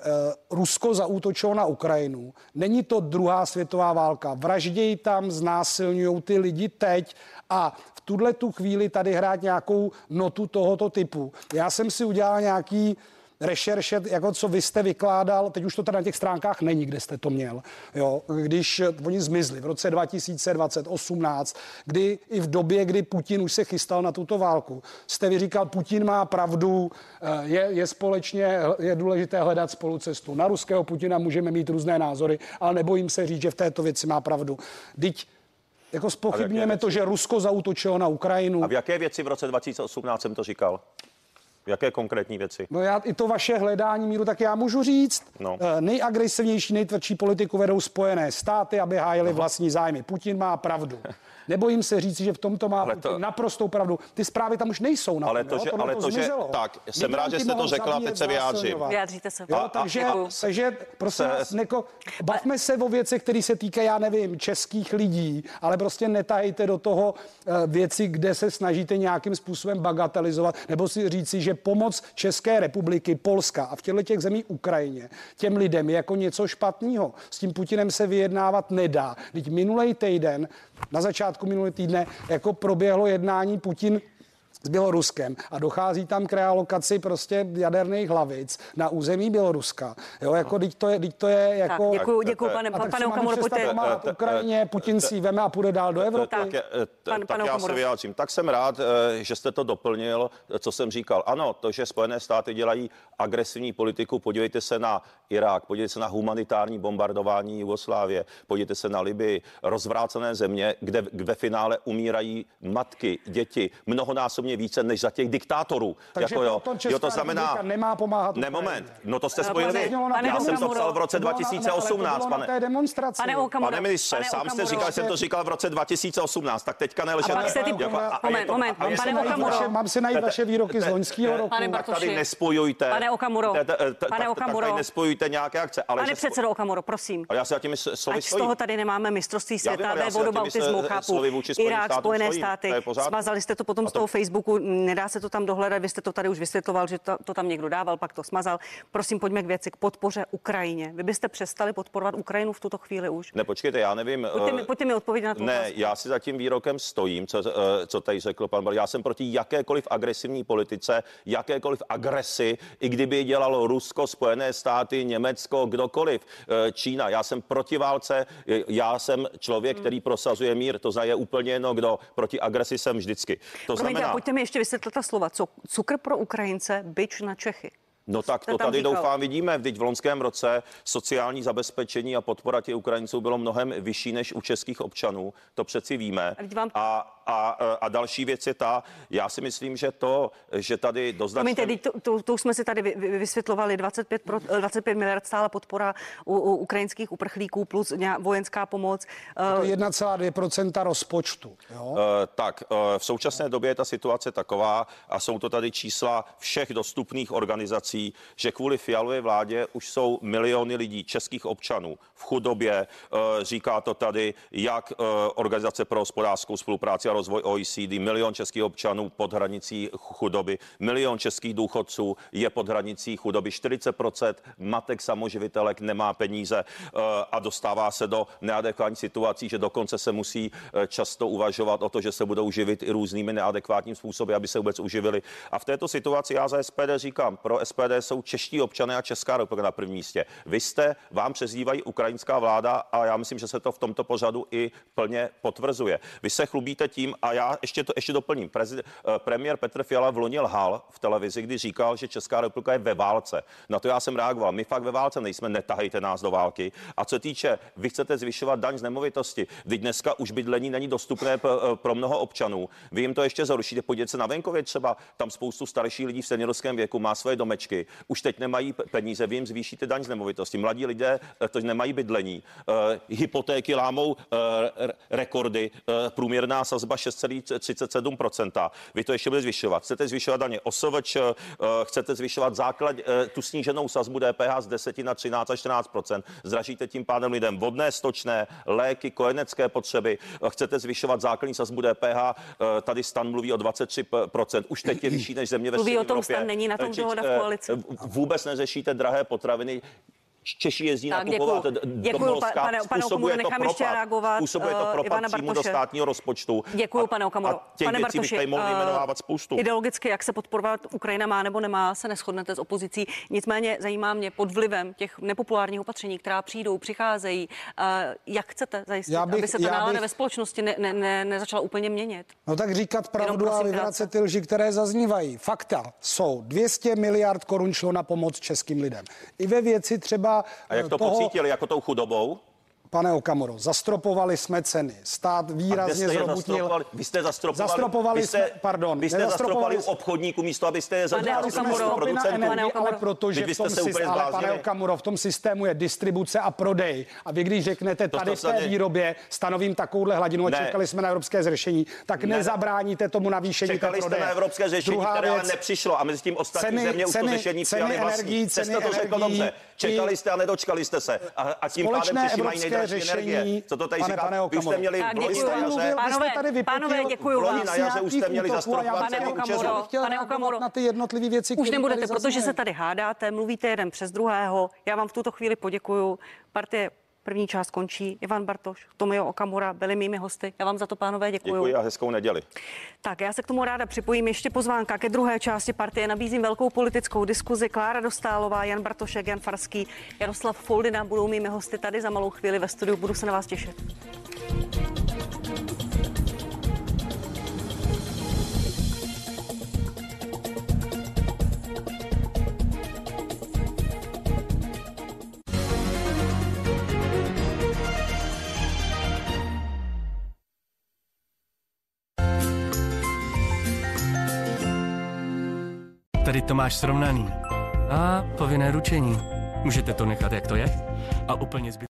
Rusko zaútočilo na Ukrajinu. Není to druhá světová válka. Vraždějí tam, znásilňují ty lidi teď a v tuhle tu chvíli tady hrát nějakou notu tohoto typu. Já jsem si udělal nějaký rešerše, jako co vy jste vykládal, teď už to tady na těch stránkách není, kde jste to měl, jo, když eh, oni zmizli v roce 2018, kdy i v době, kdy Putin už se chystal na tuto válku, jste vy říkal, Putin má pravdu, eh, je, je společně, je důležité hledat spolu cestu. Na ruského Putina můžeme mít různé názory, ale nebojím se říct, že v této věci má pravdu. Teď jako spochybňujeme věci? to, že Rusko zautočilo na Ukrajinu. A v jaké věci v roce 2018 jsem to říkal? Jaké konkrétní věci? No já i to vaše hledání míru, tak já můžu říct, No. no. nejagresivnější, nejtvrdší politiku vedou Spojené státy, aby hájili vlastní zájmy. Putin má pravdu. Nebojím se říct, že v tomto má to- naprostou pravdu. Ty zprávy tam už nejsou. Na Ale to, jo? že, ale to, že, zmizelo. tak, jsem rád, že jste to řekla, teď se vyjádřím. Vyjádříte se. Jo, A- a- takže, a- takže prosím se- vás, neko, bavme se o věcech, které se týkají, já nevím, českých lidí, ale prostě netahejte do toho eh, věci, kde se snažíte nějakým způsobem bagatelizovat, nebo si říci, že pomoc České republiky, Polska a v těchto těch zemí Ukrajině těm lidem je jako něco špatného. S tím Putinem se vyjednávat nedá. Teď minulý týden, na začátku minulý týdne, jako proběhlo jednání Putin s Běloruskem a dochází tam k realokaci prostě jaderných hlavic na území Běloruska. Jo, jako teď to je, teď to je Tak, jako... děkuji, děkuji, pane, A tak pane Okamuro, pojďte. Eh, eh, Ukrajině, Putin si veme a půjde dál do Evropy. Tak, eh, Pan- tak pane já se vyjádřím. Tak jsem rád, eh, že jste to doplnil, eh, co jsem říkal. Ano, to, že Spojené státy dělají agresivní politiku, podívejte se na Irák, podívejte se na humanitární bombardování Jugoslávie, podívejte se na Libii, rozvrácené země, kde ve finále umírají matky, děti, mnohonásobně více než za těch diktátorů. Takže jako jo. Česká jo, to znamená, nemá pomáhat ne, moment, no to jste spojili pane- Já jsem to psal v roce To bylo na- ne, ale to 2018, bylo na pane. Pane Pane ministře, sám jste říkal, že jsem to říkal v roce 2018, tak teďka nelžete. a- a moment, moment, a pane Mám si najít Okamuro. vaše- Mám si najít vaše výroky z loňského roku. Pane tak tady Bartoši. nespojujte. Pane Okamuro. Pane Okamuro. Nespojujte nějaké akce. Ale Pane předsedo Okamuro, prosím. Ale já si za těmi s- slovy Ať z toho tady nemáme mistrovství světa vodobautismu, s- chápu. Irák, Spojené státy. Smazali jste to potom A z toho to- Facebooku, nedá se to tam dohledat, vy jste to tady už vysvětloval, že to, to tam někdo dával, pak to smazal. Prosím, pojďme k věci, k podpoře Ukrajině. Vy byste přestali podporovat Ukrajinu v tuto chvíli už? Ne, počkejte, já nevím. Pojďte mi, eh, pojďte mi odpovědět na to. Ne, já si za tím výrokem stojím, co, eh, co tady řekl pan Bar. Já jsem proti jakékoliv agresivní politice, jakékoliv agresi, i kdyby dělalo Rusko, Spojené státy, Německo, kdokoliv, eh, Čína. Já jsem proti válce, já jsem člověk, Hmm. který prosazuje mír, to za je úplně jedno, kdo proti agresi jsem vždycky. To Promiňte, znamená, pojďte mi ještě vysvětlit ta slova. Co cukr pro Ukrajince, byč na Čechy. No tak to tady říkal. doufám vidíme. Vždyť v loňském roce sociální zabezpečení a podpora těch Ukrajinců bylo mnohem vyšší než u českých občanů. To přeci víme. A teď vám- A, a, a další věc je ta, já si myslím, že to, že tady do značné... Promiňte, to, to, to už jsme si tady vy, vy, vysvětlovali, 25, pro, 25 miliard stála podpora u, u ukrajinských uprchlíků plus vojenská pomoc. To Eh, je 1,2% rozpočtu. Jo? Eh, Tak eh, v současné době je ta situace taková a jsou to tady čísla všech dostupných organizací, že kvůli Fialové vládě už jsou miliony lidí, českých občanů v chudobě. Eh, Říká to tady jak eh, Organizace pro hospodářskou spolupráci a rozvoj OECD, milion českých občanů pod hranicí chudoby, milion českých důchodců je pod hranicí chudoby, 40% matek samoživitelek nemá peníze eh, a dostává se do neadekvátní situací, že dokonce se musí eh, často uvažovat o to, že se budou živit i různými neadekvátním způsoby, aby se vůbec uživili. A v této situaci já za SPD říkám, pro SPD jsou čeští občané a Česká republika na prvním místě. Vy jste, vám přezdívají ukrajinská vláda a já myslím, že se to v tomto pořadu i plně potvrzuje. Vy se chlubíte tím a já ještě to ještě doplním. Prezid, eh, premiér Petr Fiala v loni lhal v televizi, kdy říkal, že Česká republika je ve válce. Na to já jsem reagoval. My fakt ve válce nejsme, netahejte nás do války. A co týče, vy chcete zvyšovat daň z nemovitosti, kdy dneska už bydlení není dostupné eh, pro mnoho občanů. Vy jim to ještě zhoršíte. Podívejte se na venkově třeba, tam spoustu starších lidí v seniorském věku má svoje domečky. Už teď nemají peníze, vy jim zvýšíte daň z nemovitosti. Mladí lidé eh, to nemají bydlení. Hypotéky lámou rekordy. Průměrná sazba 6,37%. Vy to ještě budete zvyšovat. Chcete zvyšovat daně OSVČ, eh, chcete zvyšovat základ, eh, tu sníženou sazbu DPH z 10 na 13 až 14%. Zdražíte tím pádem lidem vodné, stočné, léky, kojenecké potřeby. Eh, Chcete zvyšovat základní sazbu DPH. Tady stan mluví o 23%. Už teď je vyšší než země ve Mluví o tom Evropě. STAN, není na tom dohoda v koalici. Vůbec neřešíte drahé potraviny. Češi jezdí Tak, nakupovat děkuju. do Polska, pa- pane- pane Okamuro, to nechám ještě propad, reagovat, způsobuje to eh, propad Ivana příjmu do státního rozpočtu. Děkuju, A- pane Okamuro. A těch pane věcí bych tady mohl eh, vyjmenovávat spoustu. Ideologicky, jak se podporovat Ukrajina má nebo nemá, se neschodnete s opozicí. Nicméně zajímá mě pod vlivem těch nepopulárních opatření, která přijdou, přicházejí, eh, jak chcete zajistit, Já bych- aby se ta nálada bych- ve společnosti ne, ne, ne, nezačala úplně měnit. No tak říkat pravdu a vyvracet ty lži, které zaznívají. Fakta jsou 200 miliard korun šlo na pomoc českým lidem. I ve věci třeba A jak to toho, pocítili, jako tou chudobou? Pane Okamoro, zastropovali jsme ceny. Stát A kde výrazně zrobutnil. zastropovali? Vy jste zastropovali, Zastropovali vy jste, jsme- pardon, vy jste zastropovali u obchodníků místo, abyste je Pane zadali Jsme Okamuro, stropy na producentů. energii, Pane ale protože v tom jste se úplně systému, ale pane. Okamuro, v tom systému je distribuce a prodej. A vy když řeknete, To tady v té výrobě stanovím takovouhle hladinu a Ne. čekali jsme na evropské řešení, tak Ne. nezabráníte tomu navýšení té Čekali jste na evropské řešení, Druhá které ale nepřišlo a mezi tím ostatní Ceny- země už to ceny- řešení ceny přijali vlastní. energií, ceny to řekl dobře. Čekali jste a nedočkali jste se. A, a tím pádem Češi mají nejdražší řešení, energie. Co to tady pane- říká? pane Vy už jste měli Tak v loni děkuju. na jaře- Vy jste Pánové, tady vypotil pánové, děkuju loni vám. na jaře už jste měli zastropovat Pane ceny u chtěl- Okamuro, pane Okamuro. na ty jednotlivé věci, Už nebudete, protože se tady hádáte, mluvíte jeden přes druhého. Já vám v tuto chvíli poděkuju. Partie první část končí. Ivan Bartoš, Tomio Okamura byli mými hosty. Já vám za to, pánové, děkuju. Děkuji a hezkou neděli. Tak já se k tomu ráda připojím ještě pozvánka ke druhé části partie. Nabízím velkou politickou diskuzi. Klára Dostálová, Jan Bartošek, Jan Farský, Jaroslav Foldina budou mými hosty tady za malou chvíli ve studiu. Budu se na vás těšit. Tady to máš srovnaný. A povinné ručení. Můžete to nechat, jak to je? A úplně zbyt...